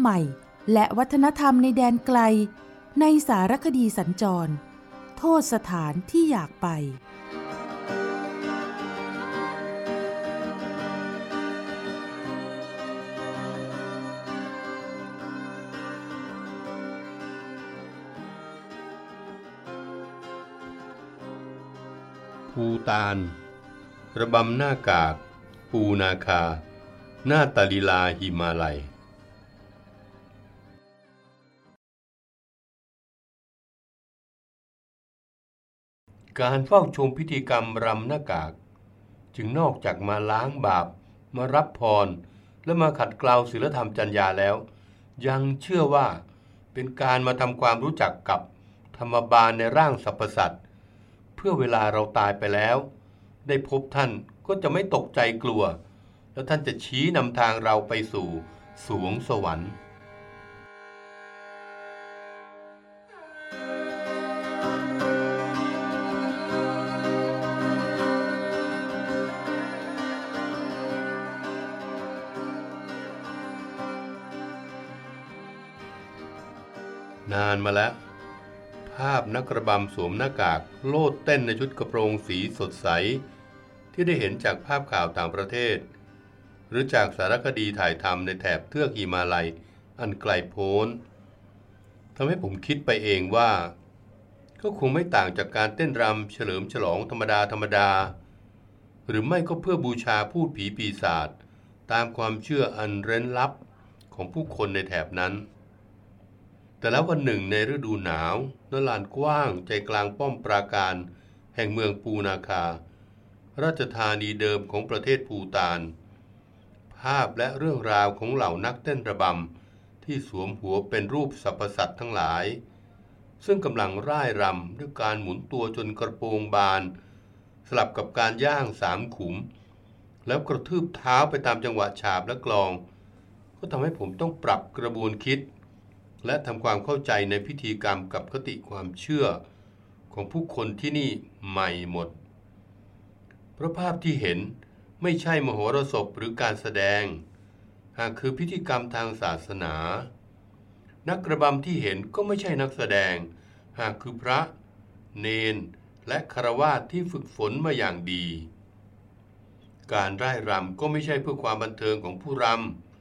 ใหม่ และวัฒนธรรมในแดนไกล ในสารคดีสัญจร โทษสถานที่อยากไป ภูตาน ระบำหน้ากาก ปูนาคา หน้าตาลีลาหิมาลัย การเฝ้าชมพิธีกรรมรำหน้ากาก จึงนอกจากมาล้างบาป มารับพร และมาขัดเกลาศีลธรรมจัญญาแล้ว ยังเชื่อว่าเป็นการมาทำความรู้จักกับธรรมบาลในร่างสรรพสัตว์เพื่อเวลาเราตายไปแล้ว ได้พบท่านก็จะไม่ตกใจกลัว แล้วท่านจะชี้นำทางเราไปสู่สวงสวรรค์านมาแล้ว ภาพนักระบำสวมหน้ากากโลดเต้นในชุดกระโปรงสีสดใส ที่ได้เห็นจากภาพข่าวต่างประเทศ หรือจากสารคดีถ่ายทำในแถบเทือกหิมาลัยอันไกลโพ้นทำให้ผมคิดไปเองว่า ก็คงไม่ต่างจากการเต้นรำเฉลิมฉลองธรรมดาธรรมดา หรือไม่ก็เพื่อบูชาพูดผีปีศาจตามความเชื่ออันเร้นลับของผู้คนในแถบนั้น แต่แล้ววันหนึ่งในฤดูหนาวนลานกว้างใจกลางป้อมปราการ แห่งเมืองปูนาคา ราชธานีเดิมของประเทศภูตาน ภาพและเรื่องราวของเหล่านักเต้นระบำที่สวมหัวเป็นรูปสรรพสัตว์ทั้งหลาย ซึ่งกำลังร่ายรำด้วยการหมุนตัวจนกระโปรงบาน สลับกับการย่างสามขุม แล้วกระทืบเท้าไปตามจังหวะฉาบและกลอง ก็ทำให้ผมต้องปรับกระบวนคิด และทำความเข้าใจในพิธีกรรมกับคติความเชื่อ ของผู้คนที่นี่ใหม่หมด พระภาพที่เห็นไม่ใช่มโหรสพหรือการแสดง หากคือพิธีกรรมทางศาสนา นักกระบำที่เห็นก็ไม่ใช่นักแสดง หากคือพระ เนน และคารวาสที่ฝึกฝนมาอย่างดี การร่ายรำก็ไม่ใช่เพื่อความบันเทิงของผู้ร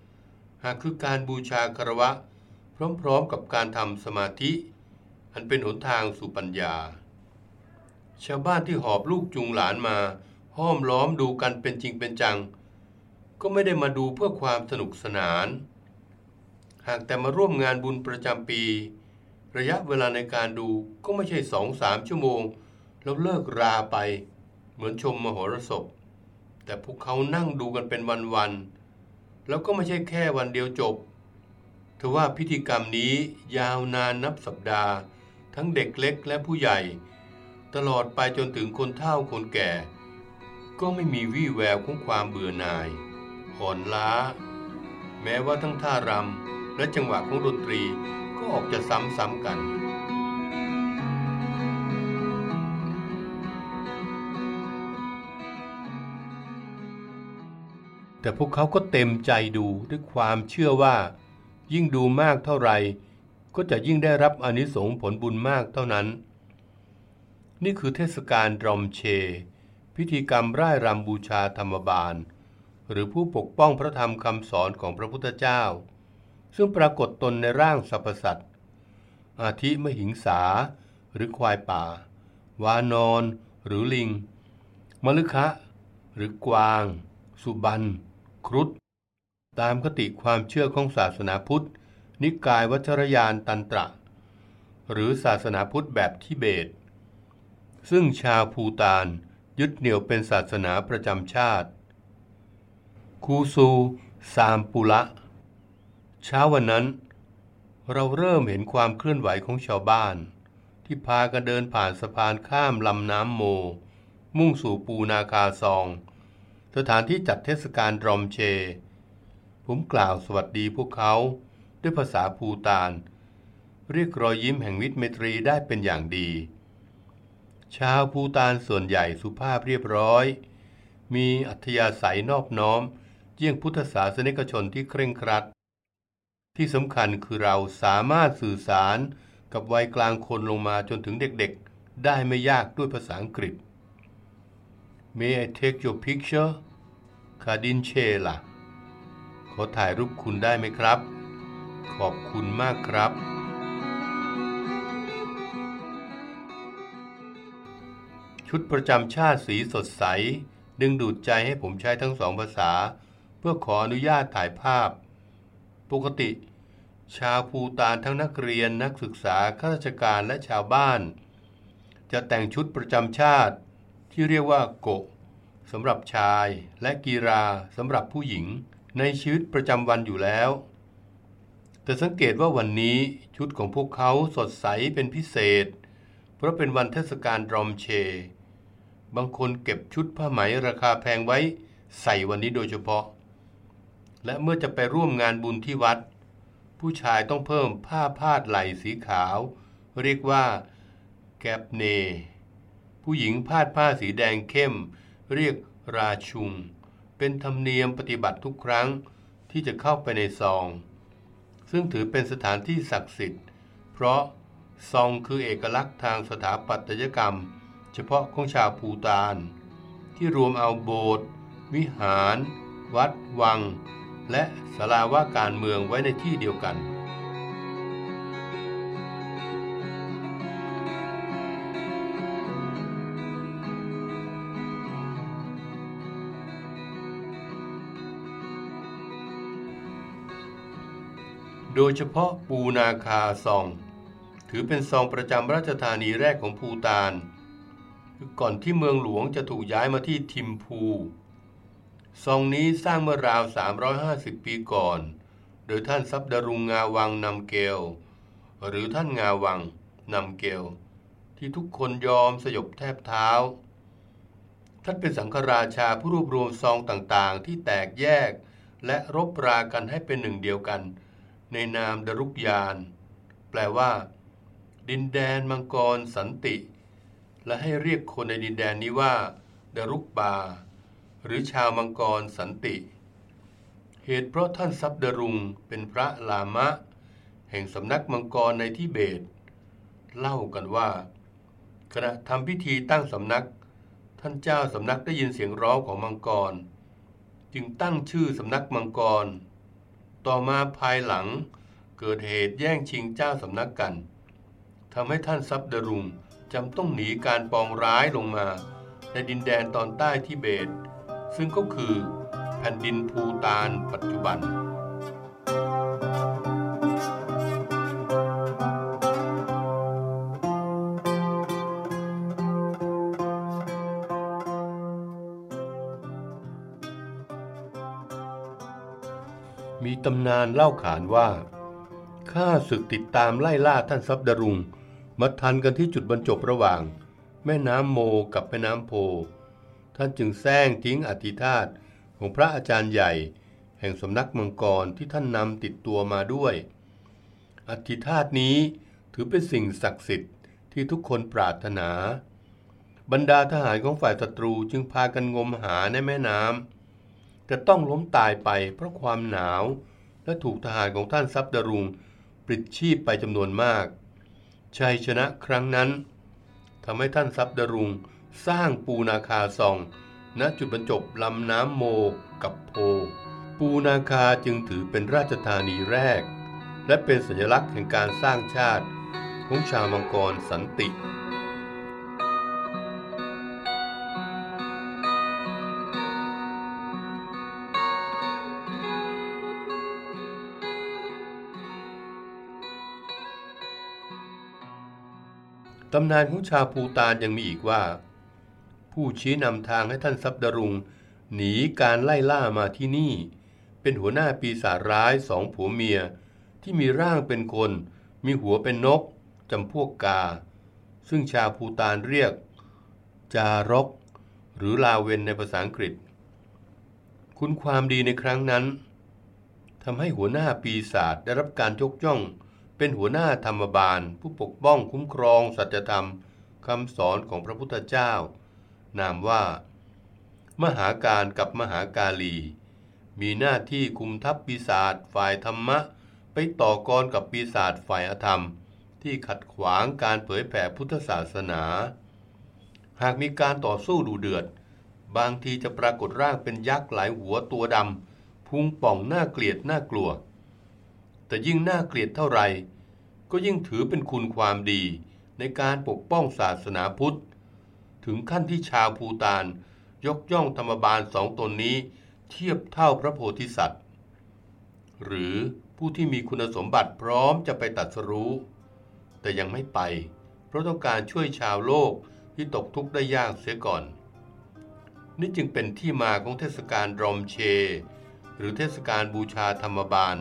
ำหากคือการบูชาคารวะ พร้อมๆกับการทำสมาธิ อันเป็นหนทางสู่ปัญญา ชาวบ้านที่หอบลูกจูงหลานมา ห้อมล้อมดูกันเป็นจริงเป็นจัง ก็ไม่ได้มาดูเพื่อความสนุกสนาน หากแต่มาร่วมงานบุญประจำปี ระยะเวลาในการดูก็ไม่ใช่สองสามชั่วโมง แล้วเลิกราไป เหมือนชมมโหรสพ แต่พวกเขานั่งดูกันเป็นวันๆแล้วก็ไม่ใช่แค่วันเดียวจบ ทว่าพิธีกรรมนี้ยาวนานนับสัปดาห์ ทั้งเด็กเล็กและผู้ใหญ่ ตลอดไปจนถึงคนเฒ่าคนแก่ ก็ไม่มีวี่แววของความเบื่อหน่าย อ่อนล้า แม้ว่าทั้งท่ารำและจังหวะของดนตรีก็ออกจะซ้ำๆกันแต่พวกเขาก็เต็มใจดูด้วยความเชื่อว่า ยิ่งดูมากเท่าไหร่ก็จะยิ่งได้รับอนิสงผลบุญมากเท่านั้น นี่คือเทศกาลรอมเช พิธีกรรมร่ายรำบูชาธรรมบาล หรือผู้ปกป้องพระธรรมคำสอนของพระพุทธเจ้า ซึ่งปรากฏตนในร่างสรรพสัตว์อาทิมหิงสา หรือควายป่า วานอนหรือลิง มลึคะ หรือกวาง สุบัน ครุฑ ตามคติความเชื่อของศาสนาพุทธ นิกายวัชรยานตันตระ หรือศาสนาพุทธแบบทิเบต ซึ่งชาวภูตานยึดเหนี่ยวเป็นศาสนาประจำชาติ คูซูซามปุระ เช้าวันนั้น เราเริ่มเห็นความเคลื่อนไหวของชาวบ้าน ที่พากันเดินผ่านสะพานข้ามลำน้ำโม มุ่งสู่ปูนาคาซอง สถานที่จัดเทศกาลดรอมเช ผมกล่าวสวัสดีพวกเขาด้วยภาษาภูตาน เรียกรอยยิ้มแห่งวิทย์เมตรีได้เป็นอย่างดี ชาวภูตานส่วนใหญ่สุภาพเรียบร้อย มีอัธยาศัยนอบน้อม เยี่ยงพุทธศาสนิกชนที่เคร่งครัด ที่สำคัญคือเราสามารถสื่อสารกับวัยกลางคนลงมาจนถึงเด็กๆ ได้ไม่ยากด้วยภาษาอังกฤษ May I take your picture คาดินเชล่ะ อถ่ายรูปคุณได้ไหมครับ ขอบคุณมากครับ ชุดประจำชาติสีสดใส ดึงดูดใจให้ผมใช้ทั้งสองภาษา เพื่อขออนุญาตถ่ายภาพ ปกติ ชาวภูตานทั้งนักเรียนนักศึกษาข้าราชการและชาวบ้าน จะแต่งชุดประจำชาติ ที่เรียกว่าโกะสำหรับชายและกีราสำหรับผู้หญิง ในชีวิตประจำวันอยู่แล้ว แต่สังเกตว่าวันนี้ชุดของพวกเขาสดใสเป็นพิเศษ เพราะเป็นวันเทศกาลดรอมเช บางคนเก็บชุดผ้าไหมราคาแพงไว้ใส่วันนี้โดยเฉพาะ และเมื่อจะไปร่วมงานบุญที่วัด ผู้ชายต้องเพิ่มผ้าพาดไหล่สีขาว เรียกว่าแกบเน ผู้หญิงพาดผ้าสีแดงเข้ม เรียกราชุง เป็นธรรมเนียมปฏิบัติทุกครั้งที่จะเข้าไปในซอง ซึ่งถือเป็นสถานที่ศักดิ์สิทธิ์ เพราะซองคือเอกลักษณ์ทางสถาปัตยกรรม เฉพาะของชาวภูตาน ที่รวมเอาโบสถ์วิหาร วัด วัง และศาลาว่าการเมืองไว้ในที่เดียวกัน โดยเฉพาะปูนาคาซอง ถือเป็นซองประจำราชธานีแรกของภูตาน ก่อนที่เมืองหลวงจะถูกย้ายมาที่ทิมพู ซองนี้สร้างเมื่อราว 350 ปีก่อน โดยท่านซับดารุงงาวังนำเกล หรือท่านงาวังนำเกล ที่ทุกคนยอมสยบแทบเท้า ท่านเป็นสังฆราชาผู้รวบรวมซองต่างๆ ที่แตกแยกและรบรากันให้เป็นหนึ่งเดียวกัน ในนามดรุกยาน แปลว่า ดินแดนมังกรสันติ และให้เรียกคนในดินแดนนี้ว่าดรุกบา หรือชาวมังกรสันติ เหตุเพราะท่านซับดารุงเป็นพระลามะ แห่งสำนักมังกรในทิเบต เล่ากันว่า ขณะทำพิธีตั้งสำนัก ท่านเจ้าสำนักได้ยินเสียงร้องของมังกร จึงตั้งชื่อสำนักมังกร ต่อมาภายหลังเกิดเหตุแย่งชิงเจ้าสำนักกันทำให้ท่านซับดารุงจำต้องหนีการปองร้ายลงมา ในดินแดนตอนใต้ทิเบต ซึ่งก็คือแผ่นดินภูตานปัจจุบันำนานเล่าขานว่าข้าศึกติดตามไล่ล่าท่านซับดารุง มาทันกันที่จุดบรรจบระหว่าง แม่น้ำโมกับแม่น้ำโพ ท่านจึงแซงทิ้งอธิธาตของพระอาจารย์ใหญ่ แห่งสำนักมังกรที่ท่านนำติดตัวมาด้วย อธิธาตนี้ถือเป็นสิ่งศักดิ์สิทธิ์ที่ทุกคนปรารถนา บรรดาทหารของฝ่ายศัตรูจึงพากันงมหาในแม่น้ำแต่ต้องล้มตายไปเพราะความหนาว และถูกทหารของท่านซับดารุงปลิดชีพไปจำนวนมาก ชัยชนะครั้งนั้นทำให้ท่านซับดารุงสร้างปูนาคาซอง ณจุดบรรจบลำน้ำโมกับโพ ปูนาคาจึงถือเป็นราชธานีแรก และเป็นสัญลักษณ์แห่งการสร้างชาติของชาวมังกรสันติ ตำนานของชาวภูตานยังมีอีกว่า ผู้ชี้นำทางให้ท่านซับดารุง หนีการไล่ล่ามาที่นี่ เป็นหัวหน้าปีศาจร้ายสองผัวเมีย ที่มีร่างเป็นคน มีหัวเป็นนกจำพวกกา ซึ่งชาวภูตานเรียก จารก หรือลาเวนในภาษาอังกฤษ คุณความดีในครั้งนั้นทำให้หัวหน้าปีศาจได้รับการยกย่อง เป็นหัวหน้าธรรมบาล ผู้ปกป้องคุ้มครองสัจธรรมคำสอนของพระพุทธเจ้า นามว่า มหาการกับมหากาลี มีหน้าที่คุมทัพปีศาจฝ่ายธรรมะ ไปต่อกรกับปีศาจฝ่ายอธรรม ที่ขัดขวางการเผยแผ่พุทธศาสนา หากมีการต่อสู้ดูเดือด บางทีจะปรากฏร่างเป็นยักษ์หลายหัวตัวดำพุงป่องหน่าเกลียดน่ากลัว แต่ยิ่งน่าเกลียดเท่าไหร่ก็ยิ่งถือเป็นคุณความดีในการปกป้องศาสนาพุทธ ถึงขั้นที่ชาวภูตานยกย่องธรรมบาลสองตนนี้เทียบเท่าพระโพธิสัตว์ หรือผู้ที่มีคุณสมบัติพร้อมจะไปตัดสรู้ แต่ยังไม่ไป เพราะต้องการช่วยชาวโลกที่ตกทุกข์ได้ยากเสียก่อน นี่จึงเป็นที่มาของเทศกาลรอมเช หรือเทศกาลบูชาธรรมบาล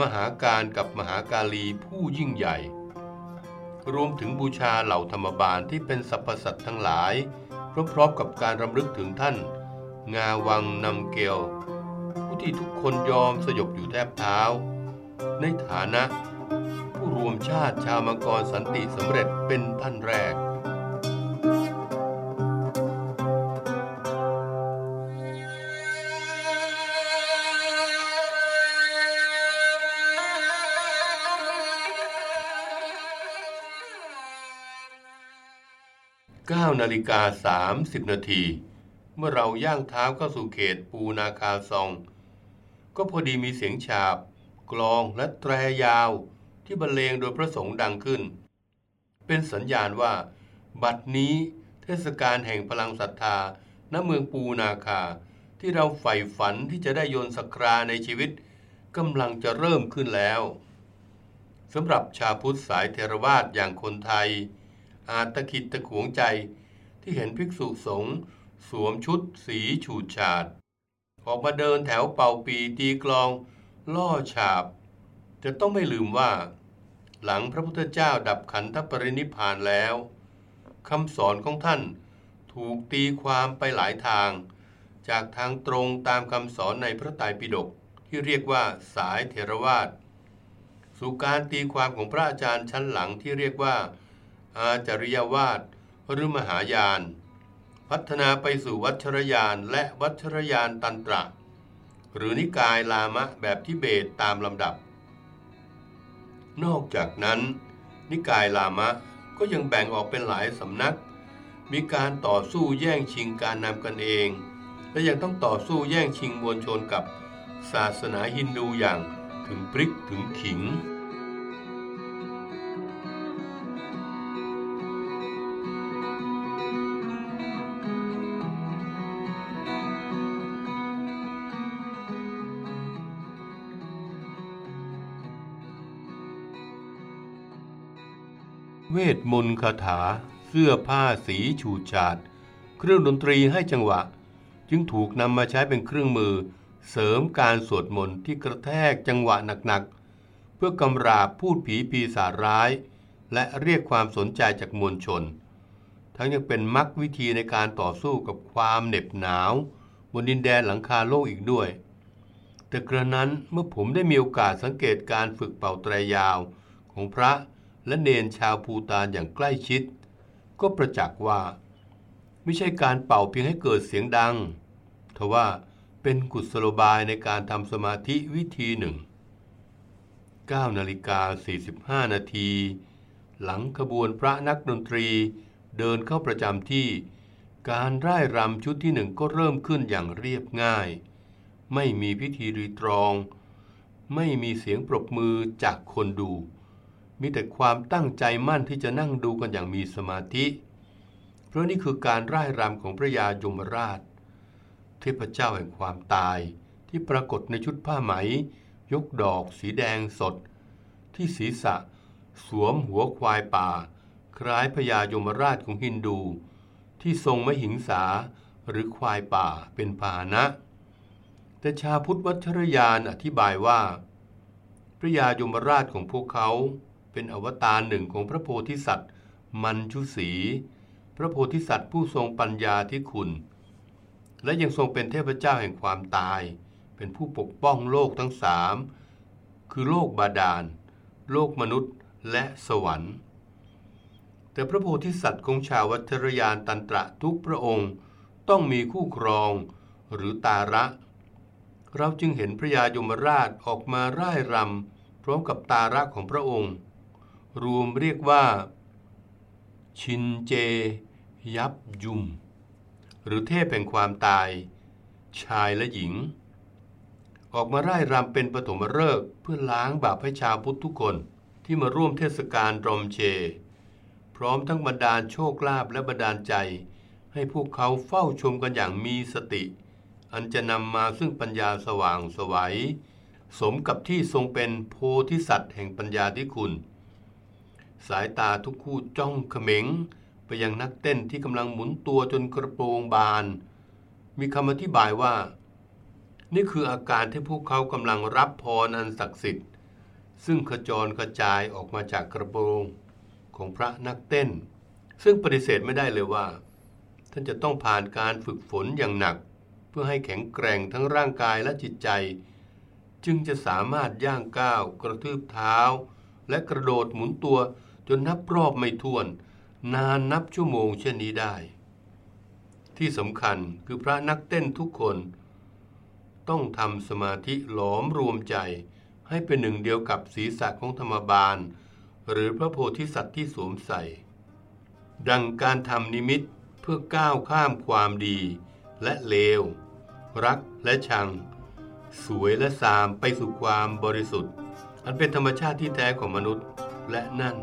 มหาการกับมหากาลีผู้ยิ่งใหญ่ รวมถึงบูชาเหล่าธรรมบาลที่เป็นสรรพสัตว์ทั้งหลาย พร้อมๆกับการรำลึกถึงท่าน งาวังนำเกลผู้ที่ทุกคนยอมสยบอยู่แทบเท้า ในฐานะ ผู้รวมชาติชาวมังกรสันติสำเร็จเป็นท่านแรก 9นาฬิกา30นาทีเมื่อเราย่างเท้าเข้าสู่เขตปูนาคาซอง ก็พอดีมีเสียงฉาบ กลองและแตรยาวที่บรรเลงโดยพระสงฆ์ดังขึ้น เป็นสัญญาณว่า บัดนี้เทศกาลแห่งพลังศรัทธาณเมืองปูนาคา ที่เราใฝ่ฝันที่จะได้โยนสักราในชีวิตกำลังจะเริ่มขึ้นแล้วสำหรับชาวพุทธสายเทรวาสอย่างคนไทย อาจตะขิดตะขวงใจ ที่เห็นภิกษุสงฆ์สวมชุดสีฉูดฉาด ออกมาเดินแถวเป่าปีตีกลอง ล่อฉาบ จะต้องไม่ลืมว่า หลังพระพุทธเจ้าดับขันธปรินิพานแล้วคำสอนของท่านถูกตีความไปหลายทาง จากทางตรงตามคำสอนในพระไตรปิฎกที่เรียกว่าสายเทรวาสสู่การตีความของพระอาจารย์ชั้นหลังที่เรียกว่า อาจริยวาส หรือมหายาน พัฒนาไปสู่วัชรยานและวัชรยานตันตระ หรือนิกายลามะแบบทิเบตตามลำดับ นอกจากนั้น นิกายลามะก็ยังแบ่งออกเป็นหลายสำนัก มีการต่อสู้แย่งชิงการนำกันเอง และยังต้องต่อสู้แย่งชิงมวลชนกับศาสนาฮินดูอย่างถึงพริกถึงขิง เวทมนต์คาถา เสื้อผ้าสีฉูดฉาด เครื่องดนตรีให้จังหวะ จึงถูกนำมาใช้เป็นเครื่องมือ เสริมการสวดมนต์ที่กระแทกจังหวะหนักๆ เพื่อกำราบพูดผีปีศาจร้าย และเรียกความสนใจจากมวลชน ทั้งยังเป็นมรรควิธีในการต่อสู้กับความเหน็บหนาว บนดินแดนหลังคาโลกอีกด้วย แต่กระนั้นเมื่อผมได้มีโอกาสสังเกตการฝึกเป่าตรายาวของพระ และเนนชาวภูตานอย่างใกล้ชิด ก็ประจักษ์ว่า ไม่ใช่การเป่าเพียงให้เกิดเสียงดังทว่าเป็นกุศโลบายในการทำสมาธิวิธีหนึ่ง9นาฬิกา45 นาที หลังขบวนพระนักดนตรีเดินเข้าประจำที่ การร่ายรำชุดที่หนึ่งก็เริ่มขึ้นอย่างเรียบง่าย ไม่มีพิธีรีตรอง ไม่มีเสียงปรบมือจากคนดู มีแต่ความตั้งใจมั่นที่จะนั่งดูกันอย่างมีสมาธิ เพราะนี่คือการร่ายรำของพระยายมราช เทพเจ้าแห่งความตายที่ปรากฏในชุดผ้าไหม ยกดอกสีแดงสด ที่ศีรษะ สวมหัวควายป่า คล้ายพญายมราชของฮินดู ที่ทรงมหิงสาหรือควายป่าเป็นพาหนะ แต่ชาพุทธวัชรยานอธิบายว่า พระยายมราชของพวกเขา เป็นอวตารหนึ่งของพระโพธิสัตว์ มันชุสี พระโพธิสัตว์ผู้ทรงปัญญาที่คุณ และยังทรงเป็นเทพเจ้าแห่งความตาย เป็นผู้ปกป้องโลกทั้งสามคือโลกบาดาล โลกมนุษย์และสวรรค์ แต่พระโพธิสัตว์ของชาววัชรยานตันตระทุกพระองค์ต้องมีคู่ครองหรือตาระ เราจึงเห็นพระยายมราชออกมาร่ายรำพร้อมกับตาระของพระองค์ รวมเรียกว่า ชินเจ ยับยุม หรือเทพแห่งความตาย ชายและหญิง ออกมาร่ายรำเป็นปฐมฤกษ์เพื่อล้างบาปให้ชาวพุทธทุกคนที่มาร่วมเทศกาลรอมเชพร้อมทั้งบรรดาลโชคลาภและบรรดาลใจ ให้พวกเขาเฝ้าชมกันอย่างมีสติ อันจะนำมาซึ่งปัญญาสว่างสวัยสมกับที่ทรงเป็นโพธิสัตว์แห่งปัญญาที่คุณ สายตาทุกคู่จ้องเขม็ง ไปยังนักเต้นที่กำลังหมุนตัวจนกระโปรงบาน มีคำอธิบายว่า นี่คืออาการที่พวกเขากำลังรับพรอันศักดิ์สิทธิ์ ซึ่งขจรกระจายออกมาจากกระโปรงของพระนักเต้น ซึ่งปฏิเสธไม่ได้เลยว่า ท่านจะต้องผ่านการฝึกฝนอย่างหนัก เพื่อให้แข็งแกร่งทั้งร่างกายและจิตใจ จึงจะสามารถย่างก้าว กระทืบเท้า และกระโดดหมุนตัว จนนับรอบไม่ถ้วน นานนับชั่วโมงเช่นนี้ได้ ที่สำคัญคือพระนักเต้นทุกคน ต้องทำสมาธิหลอมรวมใจ ให้เป็นหนึ่งเดียวกับศีรษะของธรรมบาล หรือพระโพธิสัตว์ที่สวมใส่ ดังการทำนิมิตเพื่อก้าวข้ามความดีและเลว รักและชัง สวยและสามไปสู่ความบริสุทธิ์ อันเป็นธรรมชาติที่แท้ของมนุษย์และนั่น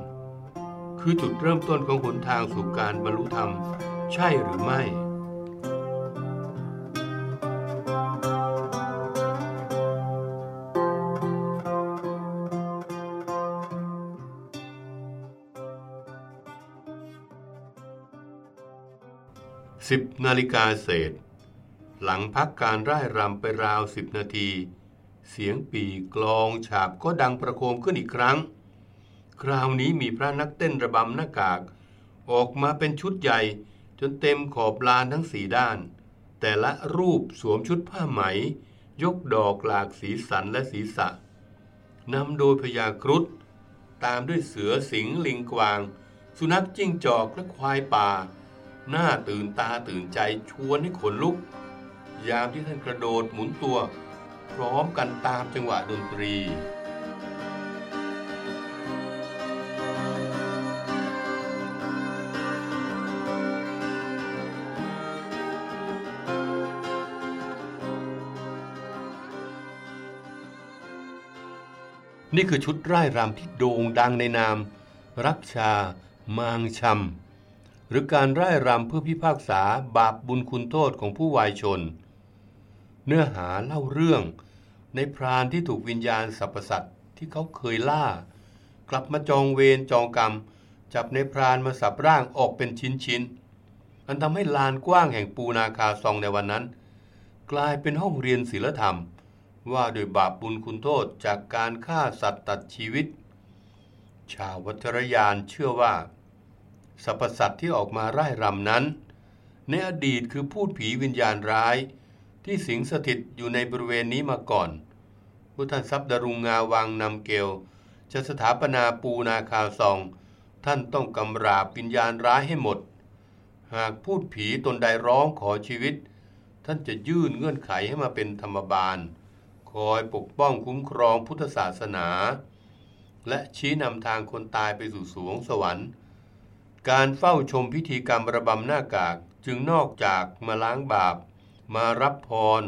คือจุดเริ่มต้นของหนทางสู่การบรรลุธรรม ใช่หรือไม่สิบนาฬิกาเศษ หลังพักการร่ายรำไปราวสิบนาที เสียงปีกลองฉาบก็ดังประโคมขึ้นอีกครั้ง คราวนี้มีพระนักเต้นระบำหน้ากาก ออกมาเป็นชุดใหญ่จนเต็มขอบลานทั้งสี่ด้าน แต่ละรูปสวมชุดผ้าไหม ยกดอกหลากสีสันและสีสะนำโดยพญาครุฑตามด้วยเสือสิงห์ลิงกวาง สุนัขจิ้งจอกและควายป่า หน้าตื่นตาตื่นใจชวนให้ขนลุก ยามที่ท่านกระโดดหมุนตัว พร้อมกันตามจังหวะดนตรี นี่คือชุดร่ายรำที่โด่งดังในนาม รักชา มางชำหรือการร่ายรำเพื่อพิพากษาบาปบุญคุณโทษของผู้วายชน เนื้อหาเล่าเรื่อง ในพรานที่ถูกวิญญาณสรรพสัตว์ที่เขาเคยล่า กลับมาจองเวรจองกรรม จับในพรานมาสับร่างออกเป็นชิ้นๆอันทำให้ลานกว้างแห่งปูนาคาซองในวันนั้น กลายเป็นห้องเรียนศิลธรรม ว่าโดยบาปบุญคุณโทษจากการฆ่าสัตว์ตัดชีวิต ชาววัชรยานเชื่อว่าสรรพสัตว์ที่ออกมาร่ายรำนั้น ในอดีตคือพูดผีวิญญาณร้าย ที่สิงสถิตอยู่ในบริเวณนี้มาก่อนพุทธทรัพย์ดารุงงาวังนำเกลจะสถาปนาปูนาคาซอง ท่านต้องกำราบวิญญาณร้ายให้หมด หากพูดผีตนใดร้องขอชีวิต ท่านจะยื่นเงื่อนไขให้มาเป็นธรรมบาล คอยปกป้องคุ้มครองพุทธศาสนา และชี้นำทางคนตายไปสู่สวงสวรรค์ การเฝ้าชมพิธีกรรมระบำหน้ากากจึงนอกจากมาล้างบาป มารับพร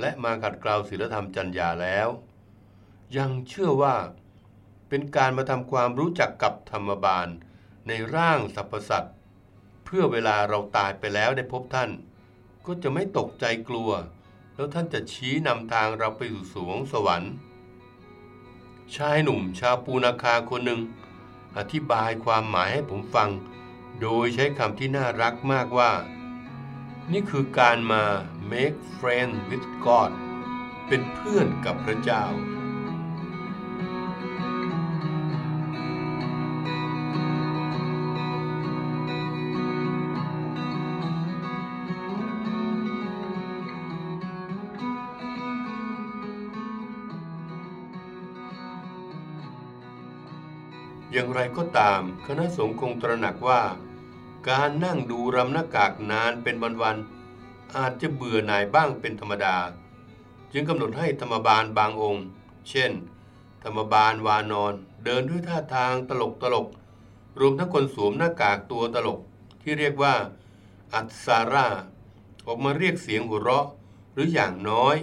และมาขัดเกลาศีลธรรมจัญญาแล้ว ยังเชื่อว่าเป็นการมาทำความรู้จักกับธรรมบาลในร่างสรรพสัตว์เพื่อเวลาเราตายไปแล้วได้พบท่าน ก็จะไม่ตกใจกลัว แล้วท่านจะชี้นำทางเราไปสู่สวงสวรรค์ ชายหนุ่มชาวปูนาคาคนหนึ่ง อธิบายความหมายให้ผมฟัง โดยใช้คำที่น่ารักมากว่า นี่คือการมา make friend with God เป็นเพื่อนกับพระเจ้า อย่างไรก็ตาม คณะสงฆ์คงตระหนักว่า การนั่งดูรำหน้ากากนานเป็นวันๆอาจจะเบื่อหน่ายบ้างเป็นธรรมดา จึงกำหนดให้ธรรมบาลบางองค์ เช่น ธรรมบาลวานอนเดินด้วยท่าทางตลกตลกรวมทั้งคนสวมหน้ากากตัวตลกที่เรียกว่า อัตซาร่าออกมาเรียกเสียงหัวเราะ หรืออย่างน้อย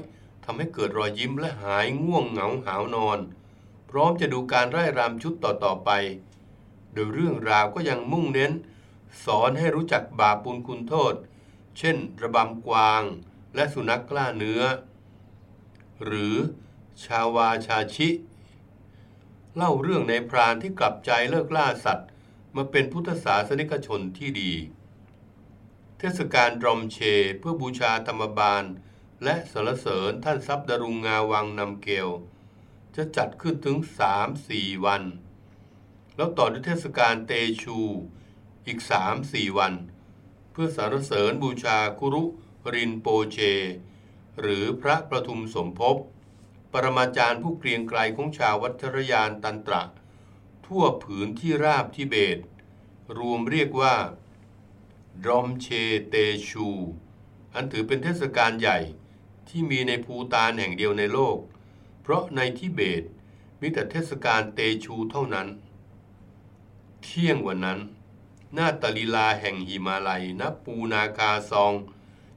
ทำให้เกิดรอยยิ้มและหายง่วงเหงาหาวนอน พร้อมจะดูการไร่รำชุดต่อๆไป โดยเรื่องราวก็ยังมุ่งเน้น สอนให้รู้จักบาปปุลคุณโทษ เช่น ระบำกวาง และสุนัขกล้าเนื้อ หรือชาวาชาชิ เล่าเรื่องในพรานที่กลับใจเลิกล่าสัตว์ มาเป็นพุทธศาสนิกชนที่ดี เทศกาลดรอมเชเพื่อบูชาธรรมบาล และสรรเสริญท่านทรัพย์ดรุงงาวังนำเกล จะจัดขึ้นถึง 3-4 วัน แล้วต่อด้วยเทศกาลเตชูอีก 3-4 วัน เพื่อสรรเสริญบูชาคุรุรินโปเช หรือพระประทุมสมภพ ปรมาจารย์ผู้เกรียงไกรของชาววัชรยานตันตระ ทั่วผืนที่ราบทิเบต รวมเรียกว่าดรอมเชเตชู อันถือเป็นเทศกาลใหญ่ที่มีในภูตานแห่งเดียวในโลก เพราะในทิเบตมีแต่เทศกาลเตชูเท่านั้น เที่ยงวันนั้น หน้าตลีลาแห่งหิมาลัยณปูนาคาซอง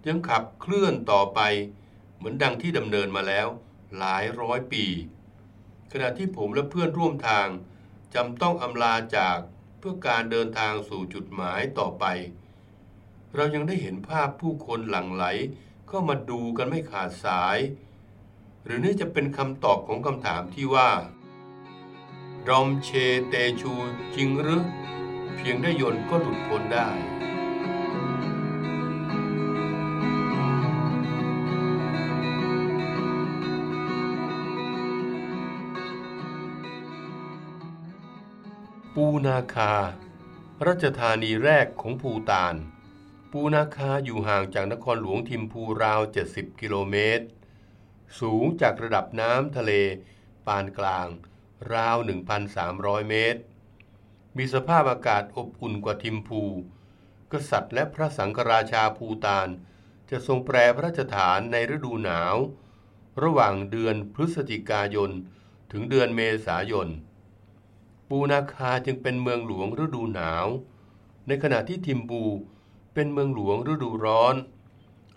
ยังขับเคลื่อนต่อไป เหมือนดังที่ดำเนินมาแล้วหลายร้อยปี ขณะที่ผมและเพื่อนร่วมทางจำต้องอำลาจากเพื่อการเดินทางสู่จุดหมายต่อไป เรายังได้เห็นภาพผู้คนหลั่งไหลเข้ามาดูกันไม่ขาดสาย หรือนี่จะเป็นคำตอบของคำถามที่ว่ารอมเชเตชูจริงหรือ เพียงได้ยนก็หลุดพ้นได้ปูนาคา รัชธานีแรกของภูตาน ปูนาคาอยู่ห่างจากนครหลวงทิมพูราว 70 กิโลเมตร สูงจากระดับน้ำทะเลปานกลาง ราว 1,300 เมตร มีสภาพอากาศอบอุ่นกว่าทิมพู กษัตริย์และพระสังฆราชาภูตาน จะทรงแปรพระราชฐานในฤดูหนาว ระหว่างเดือนพฤศจิกายน ถึงเดือนเมษายน ปูนาคาจึงเป็นเมืองหลวงฤดูหนาว ในขณะที่ทิมบูเป็นเมืองหลวงฤดูร้อน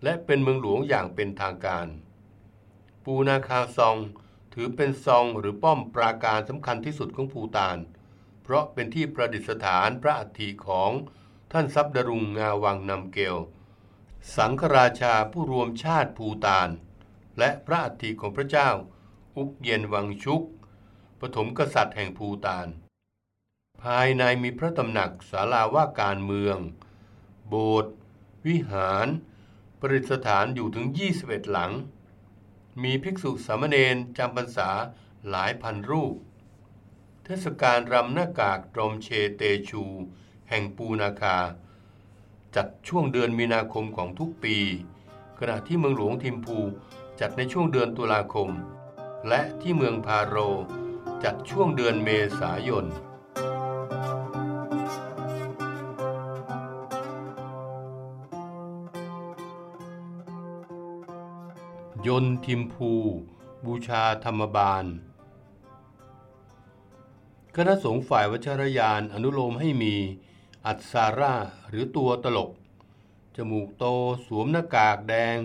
และเป็นเมืองหลวงอย่างเป็นทางการ ปูนาคาซอง ถือเป็นซองหรือป้อมปราการสำคัญที่สุดของภูตาน เพราะเป็นที่ประดิษฐานพระอัฐิของท่านซับดรุงงาวังนำเกล สังฆราชาผู้รวมชาติภูตาน และพระอัฐิของพระเจ้า อุกเย็นวังชุก ปฐมกษัตริย์แห่งภูตาน ภายในมีพระตำหนักศาลาว่าการเมือง โบสถ์วิหาร ประดิษฐานอยู่ถึง 21 หลัง มีภิกษุสามเณรจำพรรษาหลายพันรูป เทศกาลรำหน้ากากรมเชเตชู แห่งปูนาคา จัดช่วงเดือนมีนาคมของทุกปี ขณะที่เมืองหลวงทิมพูจัดในช่วงเดือนตุลาคม และที่เมืองพาโร จัดช่วงเดือนเมษายน ยนทิมพู บูชาธรรมบาล คณะสงฆ์ฝ่ายวชรยานอนุโลมให้มี อัตซาร่าหรือตัวตลก จมูกโตสวมหน้ากากแดง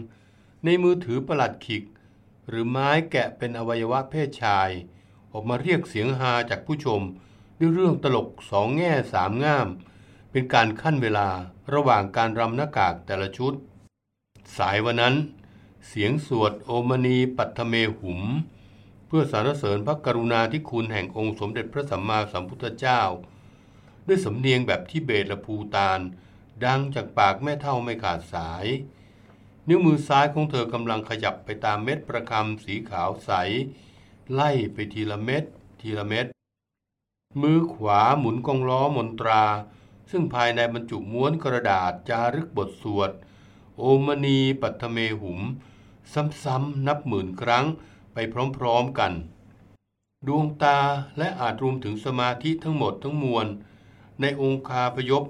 ในมือถือประหลัดขิก หรือไม้แกะเป็นอวัยวะเพศชาย ออกมาเรียกเสียงฮาจากผู้ชม ด้วยเรื่องตลกสองแง่สามง่าม เป็นการขั้นเวลาระหว่างการรำหน้ากากแต่ละชุด สายวันนั้น เสียงสวดโอมณีปัตเมหุม เพื่อสรรเสริญพระกรุณาธิคุณแห่งองค์สมเด็จพระสัมมาสัมพุทธเจ้า ด้วยสำเนียงแบบทิเบตและภูตาน ดังจากปากแม่เท่าไม่ขาดสาย นิ้วมือซ้ายของเธอกำลังขยับไปตามเม็ดประคำสีขาวใส ไล่ไปทีละเม็ดทีละเม็ดมือขวาหมุนกองล้อมนตรา ซึ่งภายในบรรจุม้วนกระดาษจารึกบทสวด โอมณีปัทเมหุม ซ้ำๆนับหมื่นครั้งไปพร้อมๆกัน ดวงตาและอาจรวมถึงสมาธิทั้งหมดทั้งมวล ในองคาพยพ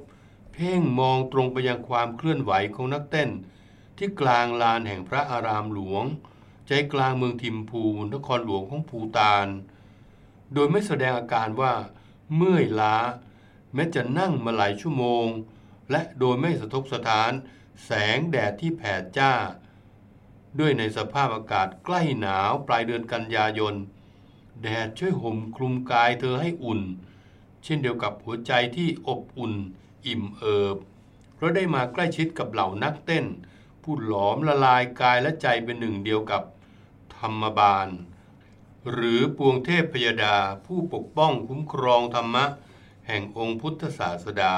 เพ่งมองตรงไปยังความเคลื่อนไหวของนักเต้น ที่กลางลานแห่งพระอารามหลวง ใจกลางเมืองทิมพูนครหลวงของภูตาน โดยไม่แสดงอาการว่า เมื่อยล้า แม้จะนั่งมาหลายชั่วโมง และโดยไม่สะทกสะท้านแสงแดดที่แผดจ้า ด้วยในสภาพอากาศใกล้หนาวปลายเดือนกันยายน แดดช่วยห่มคลุมกายเธอให้อุ่น เช่นเดียวกับหัวใจที่อบอุ่น อิ่มเอิบเพราะได้มาใกล้ชิดกับเหล่านักเต้น ผู้หลอมละลายกายและใจเป็นหนึ่งเดียวกับธรรมบาล หรือปวงเทพพยดาผู้ปกป้องคุ้มครองธรรมะ แห่งองค์พุทธศาสดา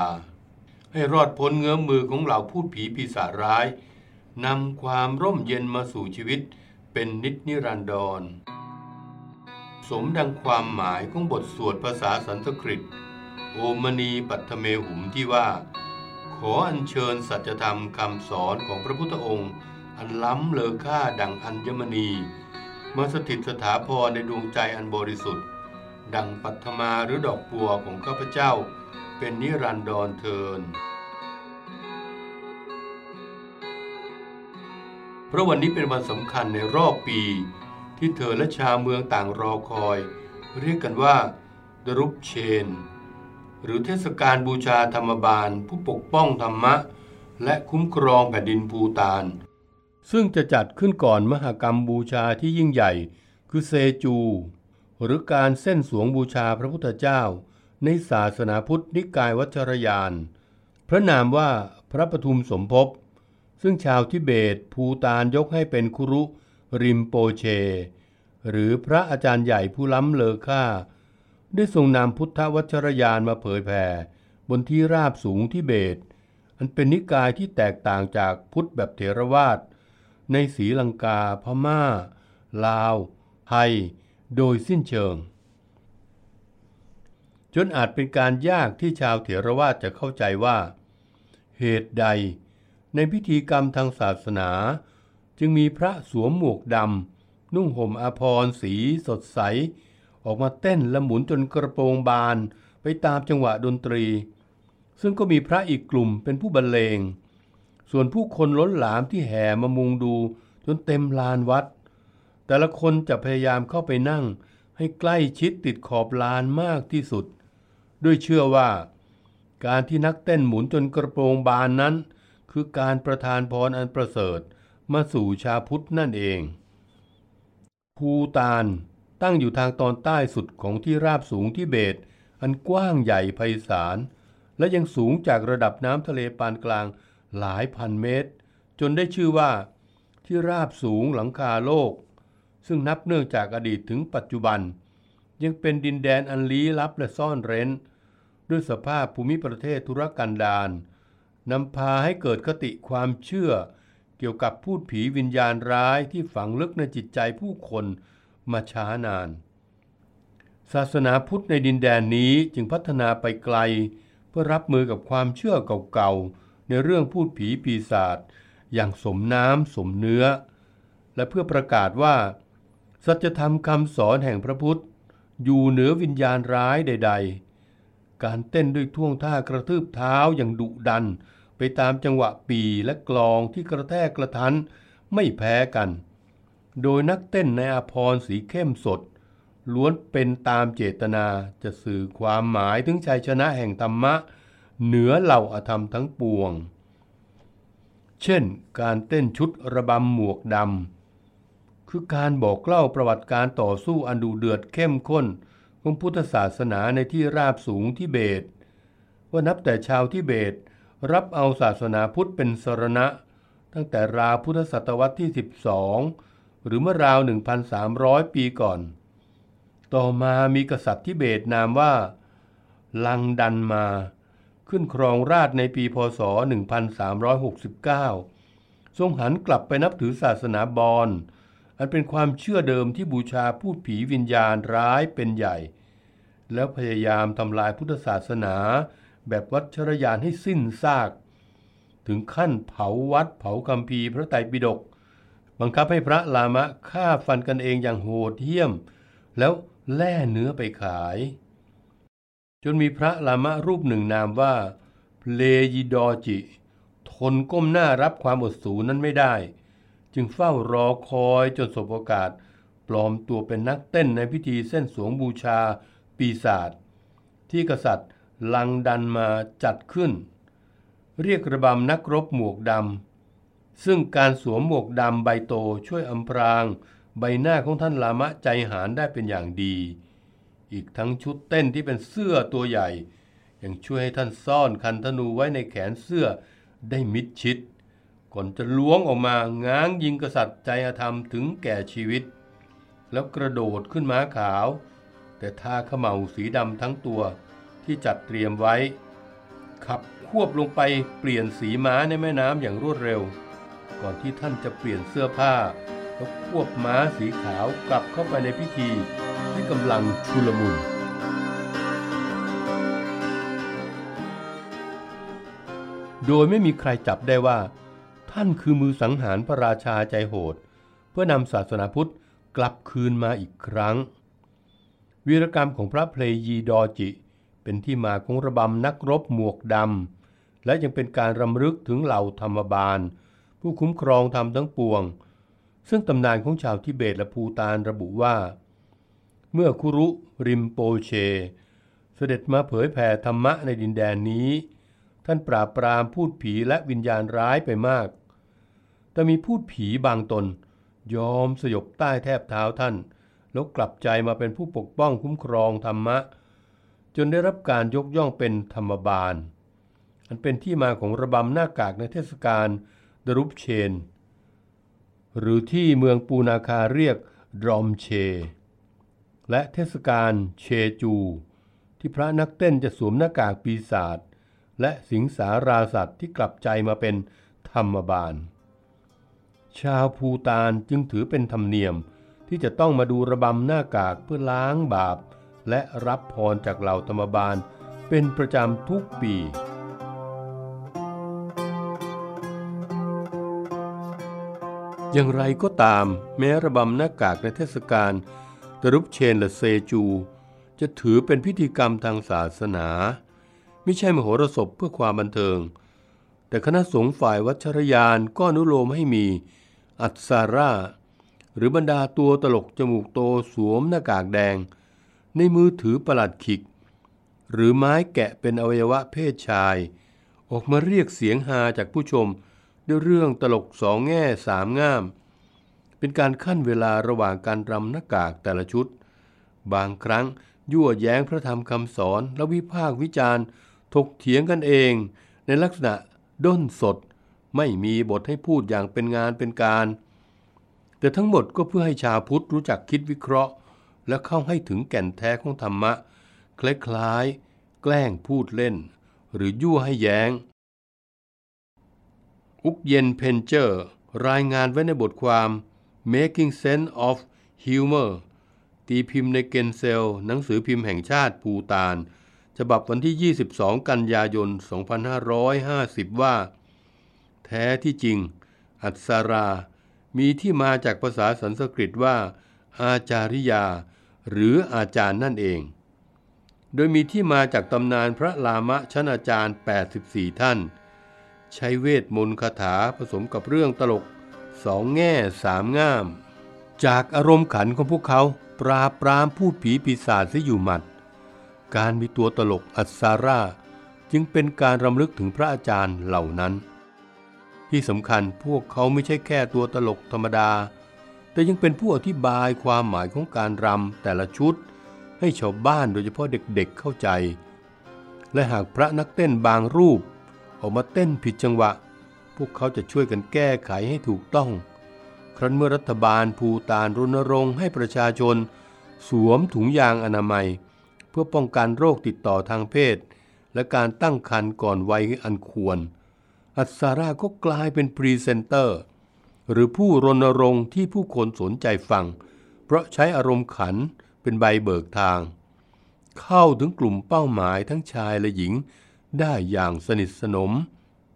ให้รอดพ้นเงื้อมมือของเหล่าพูดผีปีศาจร้าย นำความร่มเย็นมาสู่ชีวิต เป็นนิจนิรันดร สมดังความหมายของบทสวดภาษาสันสกฤต โอมณีปัตเมหุมที่ว่า ขออัญเชิญสัจธรรมคำสอนของพระพุทธองค์ อันล้ำเลอค่าดังอัญมณี มาสถิตสถาพรในดวงใจอันบริสุทธิ์ ดังปัทมาหรือดอกบัวของข้าพเจ้า เป็นนิรันดรเทิน เพราะวันนี้เป็นวันสำคัญในรอบปี ที่เธอและชาวเมืองต่างรอคอย เรียกกันว่าดรุปเชน หรือเทศกาลบูชาธรรมบาล ผู้ปกป้องธรรมะ และคุ้มครองแผ่นดินภูตาน ซึ่งจะจัดขึ้นก่อนมหากรรมบูชาที่ยิ่งใหญ่ คือเซจู หรือการเส้นสวงบูชาพระพุทธเจ้า ในศาสนาพุทธนิกายวัชรยาน พระนามว่าพระปทุมสมภพ ซึ่งชาวทิเบตภูตานยกให้เป็นคุรุริมโปเช หรือพระอาจารย์ใหญ่ผู้ล้ำเลอค่า ได้ทรงนำพุทธวชรยานมาเผยแผ่บนที่ราบสูงทิเบต อันเป็นนิกายที่แตกต่างจากพุทธแบบเถรวาท ในศรีลังกาพม่า ลาว ไทย โดยสิ้นเชิง จนอาจเป็นการยากที่ชาวเถรวาทจะเข้าใจว่า เหตุใด ในพิธีกรรมทางศาสนา จึงมีพระสวมหมวกดำนุ่งห่มอาภรณ์สีสดใส ออกมาเต้นและหมุนจนกระโปรงบานไปตามจังหวะดนตรี ซึ่งก็มีพระอีกกลุ่มเป็นผู้บรรเลง ส่วนผู้คนล้นหลามที่แห่มามุงดูจนเต็มลานวัด แต่ละคนจะพยายามเข้าไปนั่งให้ใกล้ชิดติดขอบลานมากที่สุด ด้วยเชื่อว่า การที่นักเต้นหมุนจนกระโปรงบานนั้น คือการประทานพรอันประเสริฐมาสู่ชาพุทธนั่นเอง ภูตานตั้งอยู่ทางตอนใต้สุดของที่ราบสูงที่เบต อันกว้างใหญ่ไพศาล และยังสูงจากระดับน้ำทะเลปานกลางหลายพันเมตร จนได้ชื่อว่าที่ราบสูงหลังคาโลก ซึ่งนับเนื่องจากอดีตถึงปัจจุบัน ยังเป็นดินแดนอันลี้ลับและซ่อนเร้น ด้วยสภาพภูมิประเทศธุรกันดาร นำพาให้เกิดคติความเชื่อ เกี่ยวกับพูดผีวิญญาณร้ายที่ฝังลึกในจิตใจผู้คนมาช้านาน ศาสนาพุทธในดินแดนนี้จึงพัฒนาไปไกล เพื่อรับมือกับความเชื่อเก่าๆ ในเรื่องพูดผีปีศาจอย่างสมน้ำสมเนื้อ และเพื่อประกาศว่า สัจธรรมคำสอนแห่งพระพุทธ อยู่เหนือวิญญาณร้ายใด ๆ การเต้นด้วยท่วงท่ากระทืบเท้าอย่างดุดัน ไปตามจังหวะปีและกลองที่กระแทกกระทันไม่แพ้กัน โดยนักเต้นในอภรณ์สีเข้มสด ล้วนเป็นตามเจตนาจะสื่อความหมายถึงชัยชนะแห่งธรรมะ เหนือเหล่าอธรรมทั้งปวง เช่น การเต้นชุดระบำหมวกดำคือการบอกเล่าประวัติการต่อสู้อันดุเดือดเข้มข้นของพุทธศาสนาในที่ราบสูงทิเบต ว่านับแต่ชาวทิเบต รับเอาศาสนาพุทธเป็นสรณะ ตั้งแต่ราวพุทธศตวรรษที่ 12 หรือเมื่อราว 1,300 ปีก่อน ต่อมามีกษัตริย์ทิเบตนามว่า ลังดันมา ขึ้นครองราชในปีพศ 1369 ทรงหันกลับไปนับถือศาสนาบอลอันเป็นความเชื่อเดิมที่บูชาพูดผีวิญญาณร้ายเป็นใหญ่ แล้วพยายามทำลายพุทธศาสนา แบบวัชรยานให้สิ้นซาก ถึงขั้นเผาวัดเผาคัมภีพระไตรปิฎกบังคับให้พระลามะฆ่าฟันกันเองอย่างโหดเหี้ยม แล้วแล่เนื้อไปขาย จนมีพระลามะรูปหนึ่งนามว่าเพลยิดอจิ ทนก้มหน้ารับความอดสูนั้นไม่ได้ จึงเฝ้ารอคอยจนสบโอกาส ปลอมตัวเป็นนักเต้นในพิธีเส้นสวงบูชาปีศาจที่กษัตริย์ ลังดันมาจัดขึ้น เรียกระบำนักรบหมวกดำซึ่งการสวมหมวกดำใบโตช่วยอำพราง ใบหน้าของท่านลามะใจหารได้เป็นอย่างดี อีกทั้งชุดเต้นที่เป็นเสื้อตัวใหญ่ ยังช่วยให้ท่านซ่อนคันธนูไว้ในแขนเสื้อได้มิดชิด ก่อนจะล้วงออกมาง้างยิงกษัตริย์ใจธรรมถึงแก่ชีวิต แล้วกระโดดขึ้นม้าขาว แต่ทาขมเหลาสีดำทั้งตัว ที่จัดเตรียมไว้ ขับควบลงไปเปลี่ยนสีม้าในแม่น้ำอย่างรวดเร็ว ก่อนที่ท่านจะเปลี่ยนเสื้อผ้า แล้วควบม้าสีขาวกลับเข้าไปในพิธีที่กำลังชุลมุนโดยไม่มีใครจับได้ว่า ท่านคือมือสังหารพระราชาใจโหด เพื่อนำศาสนาพุทธกลับคืนมาอีกครั้ง วีรกรรมของพระเพลยีดอจิ เป็นที่มาของระบำนักรบหมวกดำ และยังเป็นการรำลึกถึงเหล่าธรรมบาล ผู้คุ้มครองธรรมทั้งปวง ซึ่งตำนานของชาวทิเบตและภูตานระบุว่า เมื่อคุรุริมโปเช เสด็จมาเผยแผ่ธรรมะในดินแดนนี้ ท่านปราบปรามพูดผีและวิญญาณร้ายไปมาก แต่มีพูดผีบางตน ยอมสยบใต้แทบเท้าท่าน แล้วกลับใจมาเป็นผู้ปกป้องคุ้มครองธรรมะ จนได้รับการยกย่องเป็นธรรมบาล อันเป็นที่มาของระบำหน้ากากในเทศกาลดรุปเชน หรือที่เมืองปูนาคาเรียกดรอมเช และเทศกาลเชจู ที่พระนักเต้นจะสวมหน้ากากปีศาจและสิงสาราสัตว์ที่กลับใจมาเป็นธรรมบาล ชาวภูตานจึงถือเป็นธรรมเนียมที่จะต้องมาดูระบำหน้ากากเพื่อล้างบาป และรับพรจากเหล่าธรรมบาล เป็นประจำทุกปี อย่างไรก็ตาม แม้ระบำหน้ากากในเทศกาลตรุปเชนและเซจู จะถือเป็นพิธีกรรมทางศาสนา ไม่ใช่มโหรสพเพื่อความบันเทิง แต่คณะสงฆ์ฝ่ายวัชรยานก็อนุโลมให้มีอัตสาราหรือบรรดาตัวตลกจมูกโตสวมหน้ากากแดง ในมือถือประหลัดขิก หรือไม้แกะเป็นอวัยวะเพศชาย ออกมาเรียกเสียงฮาจากผู้ชม ด้วยเรื่องตลกสองแง่สามง่าม เป็นการขั้นเวลาระหว่างการรำหน้ากากแต่ละชุด บางครั้งยั่วแย้งพระธรรมคำสอนและวิพากษ์วิจารณ์ถกเถียงกันเอง ในลักษณะด้นสด ไม่มีบทให้พูดอย่างเป็นงานเป็นการ แต่ทั้งหมดก็เพื่อให้ชาวพุทธรู้จักคิดวิเคราะห์ และเข้าให้ถึงแก่นแท้ของธรรมะ คล้ายๆ แกล้งพูดเล่น หรือยั่วให้แย้ง อุกเยนเพนเจอร์ รายงานไว้ในบทความ Making Sense of Humor ตีพิมพ์ในเกนเซล หนังสือพิมพ์แห่งชาติภูตาน ฉบับวันที่ 22 กันยายน 2550 ว่า แท้ที่จริง อัศรา มีที่มาจากภาษาสันสกฤตว่า อาจาริยา หรืออาจารย์นั่นเอง โดยมีที่มาจากตำนานพระลามะชั้นอาจารย์ 84 ท่าน ใช้เวทมนต์คาถาผสมกับเรื่องตลกสองแง่สามง่าม จากอารมณ์ขันของพวกเขาปราบปรามพูดผีปีศาจเสียอยู่หมัด การมีตัวตลกอัศาราจึงเป็นการรำลึกถึงพระอาจารย์เหล่านั้น ที่สำคัญพวกเขาไม่ใช่แค่ตัวตลกธรรมดา แต่ยังเป็นผู้อธิบายความหมายของการรำแต่ละชุด ให้ชาวบ้านโดยเฉพาะเด็กๆเข้าใจ และหากพระนักเต้นบางรูป ออกมาเต้นผิดจังหวะ พวกเขาจะช่วยกันแก้ไขให้ถูกต้อง ครั้นเมื่อรัฐบาลภูตานรณรงค์ให้ประชาชน สวมถุงยางอนามัย เพื่อป้องกันโรคติดต่อทางเพศ และการตั้งครรภ์ก่อนวัยอันควร อัศราก็กลายเป็นพรีเซนเตอร์ หรือผู้รณรงค์ที่ผู้คนสนใจฟัง เพราะใช้อารมณ์ขันเป็นใบเบิกทาง เข้าถึงกลุ่มเป้าหมายทั้งชายและหญิง ได้อย่างสนิทสนม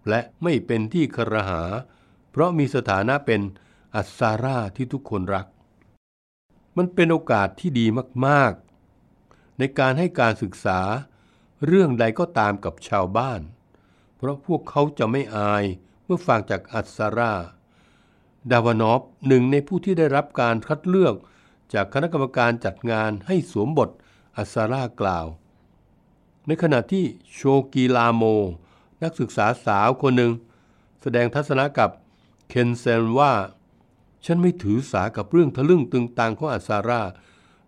และไม่เป็นที่ครหา เพราะมีสถานะเป็นอัศาราที่ทุกคนรัก มันเป็นโอกาสที่ดีมากๆ ในการให้การศึกษาเรื่องใดก็ตามกับชาวบ้าน เพราะพวกเขาจะไม่อายเมื่อฟังจากอัศารา ดาวานอฟหนึ่งในผู้ที่ได้รับการคัดเลือก จากคณะกรรมการจัดงานให้สวมบทอัศารากล่าว ในขณะที่โชกีลาโม นักศึกษาสาวคนหนึ่ง แสดงทัศนะกับเคนเซนว่า ฉันไม่ถือสากับเรื่องทะลึ่งตึงตังของอัศารา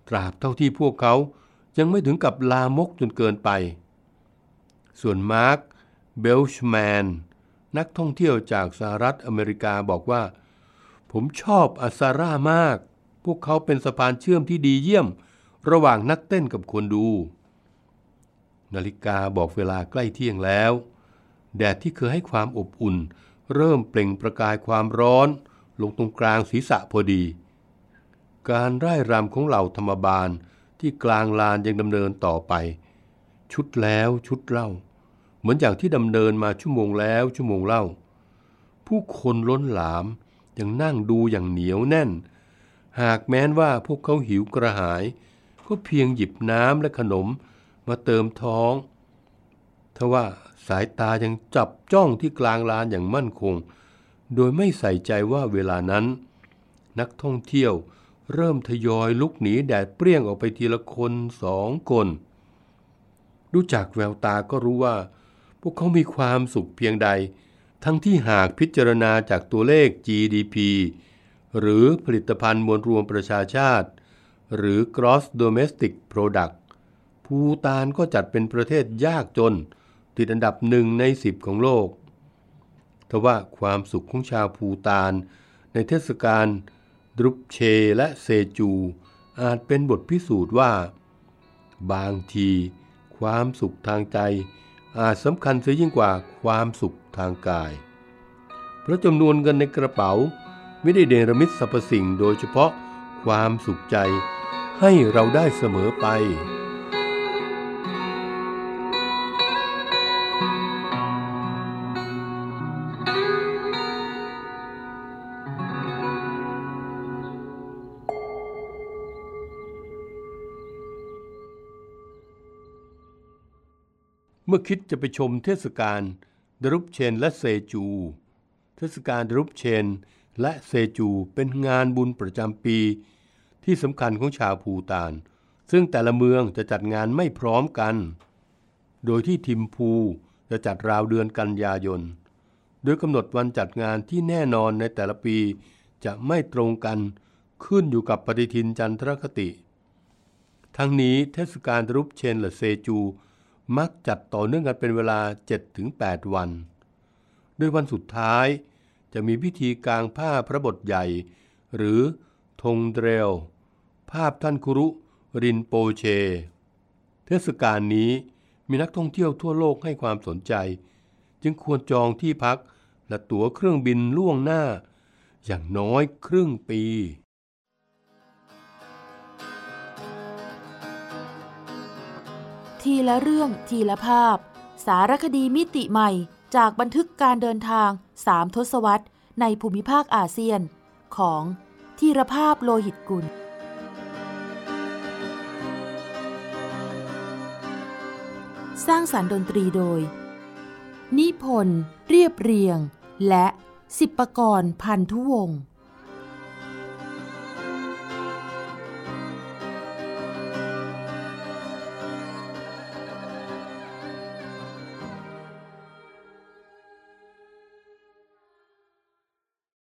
ตราบเท่าที่พวกเขายังไม่ถึงกับลามกจนเกินไป ส่วนมาร์ค เบลชแมน นักท่องเที่ยวจากสหรัฐอเมริกาบอกว่า ผมชอบอัศารามาก พวกเขาเป็นสะพานเชื่อมที่ดีเยี่ยม ระหว่างนักเต้นกับคนดู นาฬิกาบอกเวลาใกล้เที่ยงแล้ว แดดที่เคยให้ความอบอุ่น เริ่มเปล่งประกายความร้อน ลงตรงกลางศีรษะพอดี การไร่รำของเหล่าธรรมบาลที่กลางลานยังดำเนินต่อไป ชุดแล้วชุดเล่า เหมือนอย่างที่ดำเนินมาชั่วโมงแล้วชั่วโมงเล่า ผู้คนล้นหลาม ยังนั่งดูอย่างเหนียวแน่น หากแม้นว่าพวกเขาหิวกระหาย ก็เพียงหยิบน้ำและขนมมาเติมท้องทว่าสายตายังจับจ้องที่กลางลานอย่างมั่นคง โดยไม่ใส่ใจว่าเวลานั้น นักท่องเที่ยวเริ่มทยอยลุกหนีแดดเปรี้ยงออกไปทีละคนสองคนดูจากแววตาก็รู้ว่า พวกเขามีความสุขเพียงใด ทั้งที่หากพิจารณาจากตัวเลข GDP หรือผลิตภัณฑ์มวลรวมประชาชาติ หรือ Gross Domestic Product ภูตานก็จัดเป็นประเทศยากจน ติดอันดับหนึ่งในสิบของโลกทว่าความสุขของชาวภูตาน ในเทศกาลดรุปเชและเซจู อาจเป็นบทพิสูจน์ว่า บางที ความสุขทางใจ อาจสำคัญเสียยิ่งกว่าความสุขทางกาย เพราะจำนวนเงินในกระเป๋าไม่ได้เดรมิตสรรพสิ่งโดยเฉพาะความสุขใจให้เราได้เสมอไป มื่อคิดจะไปชมเทศกาลดรุปเชนและเซจู เทศกาลดรุปเชนและเซจูเป็นงานบุญประจำปี ที่สำคัญของชาวภูตาน ซึ่งแต่ละเมืองจะจัดงานไม่พร้อมกัน โดยที่ทิมพูจะจัดราวเดือนกันยายน โดยกำหนดวันจัดงานที่แน่นอนในแต่ละปีจะไม่ตรงกันขึ้นอยู่กับปฏิทินจันทรคติ ทั้งนี้เทศกาลดรุปเชนและเซจู มักจัดต่อเนื่องกันเป็นเวลา 7-8 วันโดยวันสุดท้ายจะมีพิธีกางผ้าพระบทใหญ่ หรือธงเดรล ภาพท่านคุรุรินโปเช เทศกาลนี้มีนักท่องเที่ยวทั่วโลกให้ความสนใจ จึงควรจองที่พักและตั๋วเครื่องบินล่วงหน้า อย่างน้อยครึ่งปี ทีละเรื่องทีละภาพ สารคดีมิติใหม่จากบันทึกการเดินทางสามทศวรรษในภูมิภาคอาเซียน ของทีรภาพโลหิตกุล สร้างสารรค์ดนตรีโดย นิพนธ์เรียบเรียง และสิบประกรณ์พันธุวงศ์